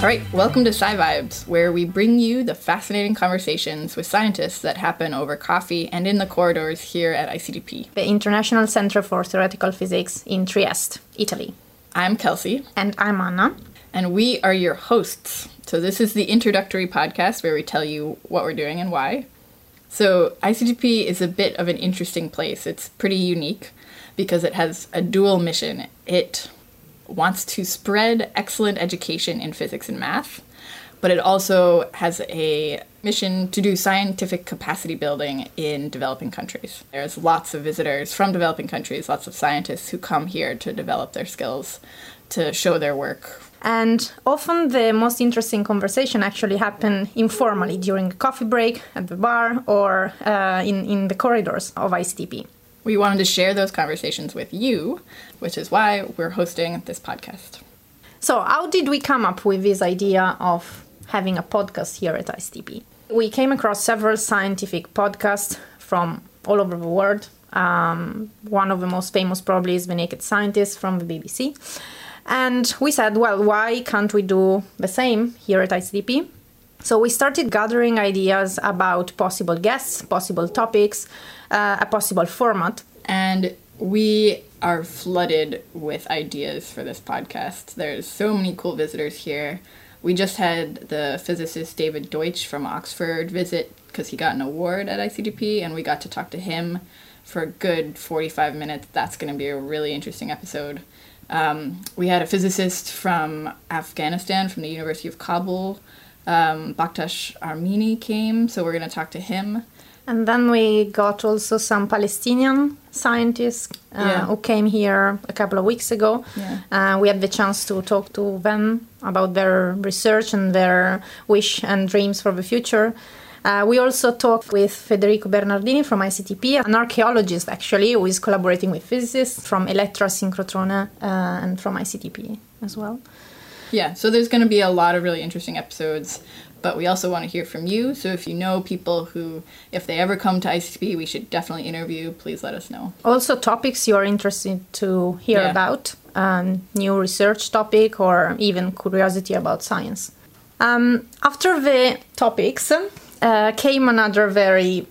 All right, welcome to Sci Vibes, where we bring you the fascinating conversations with scientists that happen over coffee and in the corridors here at ICTP, The International Center for Theoretical Physics in Trieste, Italy. I'm Kelsey. And I'm Anna. And we are your hosts. So, this is the introductory podcast where we tell you what we're doing and why. So, ICTP is a bit of an interesting place. It's pretty unique because it has a dual mission. It wants to spread excellent education in physics and math, but it also has a mission to do scientific capacity building in developing countries. There's lots of visitors from developing countries, lots of scientists who come here to develop their skills, to show their work. And often the most interesting conversation actually happen informally during a coffee break at the bar or uh, in, in the corridors of ICTP. We wanted to share those conversations with you, which is why we're hosting this podcast. So, how did we come up with this idea of having a podcast here at ICTP? We came across several scientific podcasts from all over the world. Um, one of the most famous, probably, is The Naked Scientist from the BBC. And we said, well, why can't we do the same here at ICTP? So we started gathering ideas about possible guests, possible topics, uh, a possible format. And we are flooded with ideas for this podcast. There's so many cool visitors here. We just had the physicist David Deutsch from Oxford visit because he got an award at ICTP, and we got to talk to him for a good 45 minutes. That's going to be a really interesting episode. Um, we had a physicist from Afghanistan, from the University of Kabul. Um, Bakhtash Armini came, so we're going to talk to him. And then we got also some Palestinian scientists uh, yeah. who came here a couple of weeks ago. Yeah. Uh, we had the chance to talk to them about their research and their wish and dreams for the future. Uh, we also talked with Federico Bernardini from ICTP, an archaeologist actually, who is collaborating with physicists from Elettra Synchrotrone uh, and from ICTP as well. Yeah, so there's going to be a lot of really interesting episodes but we also want to hear from you. So if you know people who, if they ever come to ICTP, we should definitely interview, please let us know. Also, topics you are interested to hear yeah. about, um, new research topic, or even curiosity about science. Um, after the topics uh, came another very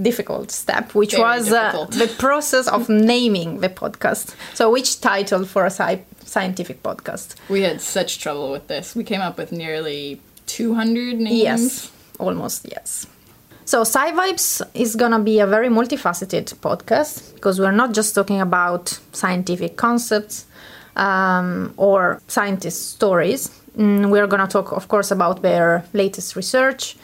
difficult step, which very was uh, the process of naming the podcast. So, which title for a sci- scientific podcast? We had such trouble with this. We came up with nearly 200 names? Yes, almost, yes. So, Sci Vibes is gonna be a very multifaceted podcast because we're not just talking about scientific concepts um, or scientist stories. Mm, we're gonna talk, of course, about their latest research,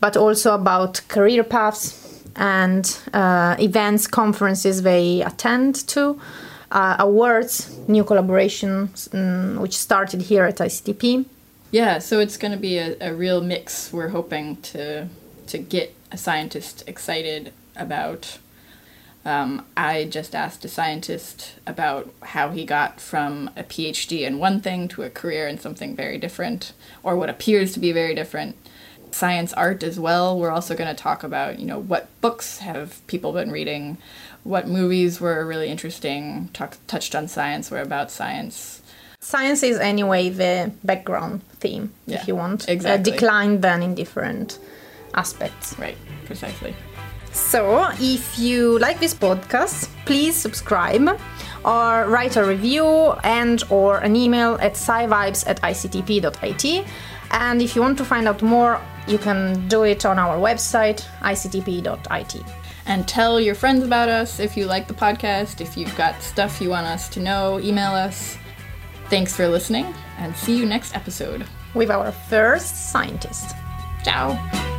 but also about career paths and uh, events, conferences they attend to, uh, awards, new collaborations, um, which started here at ICTP yeah, so it's going to be a, a real mix. We're hoping to to get a scientist excited about. Um, I just asked a scientist about how he got from a PhD in one thing to a career in something very different, or what appears to be very different. Science art as well. We're also going to talk about, you know, what books have people been reading, what movies were really interesting, talk, touched on science, were about science Science is anyway the background theme, yeah, if you want. Exactly. Uh, declined then in different aspects. Right, precisely. So, if you like this podcast, please subscribe or write a review and or an email at scivibes at ictp.it. And if you want to find out more, you can do it on our website, ictp.it. And tell your friends about us if you like the podcast. If you've got stuff you want us to know, email us. Thanks for listening, and see you next episode with our first scientist. Ciao.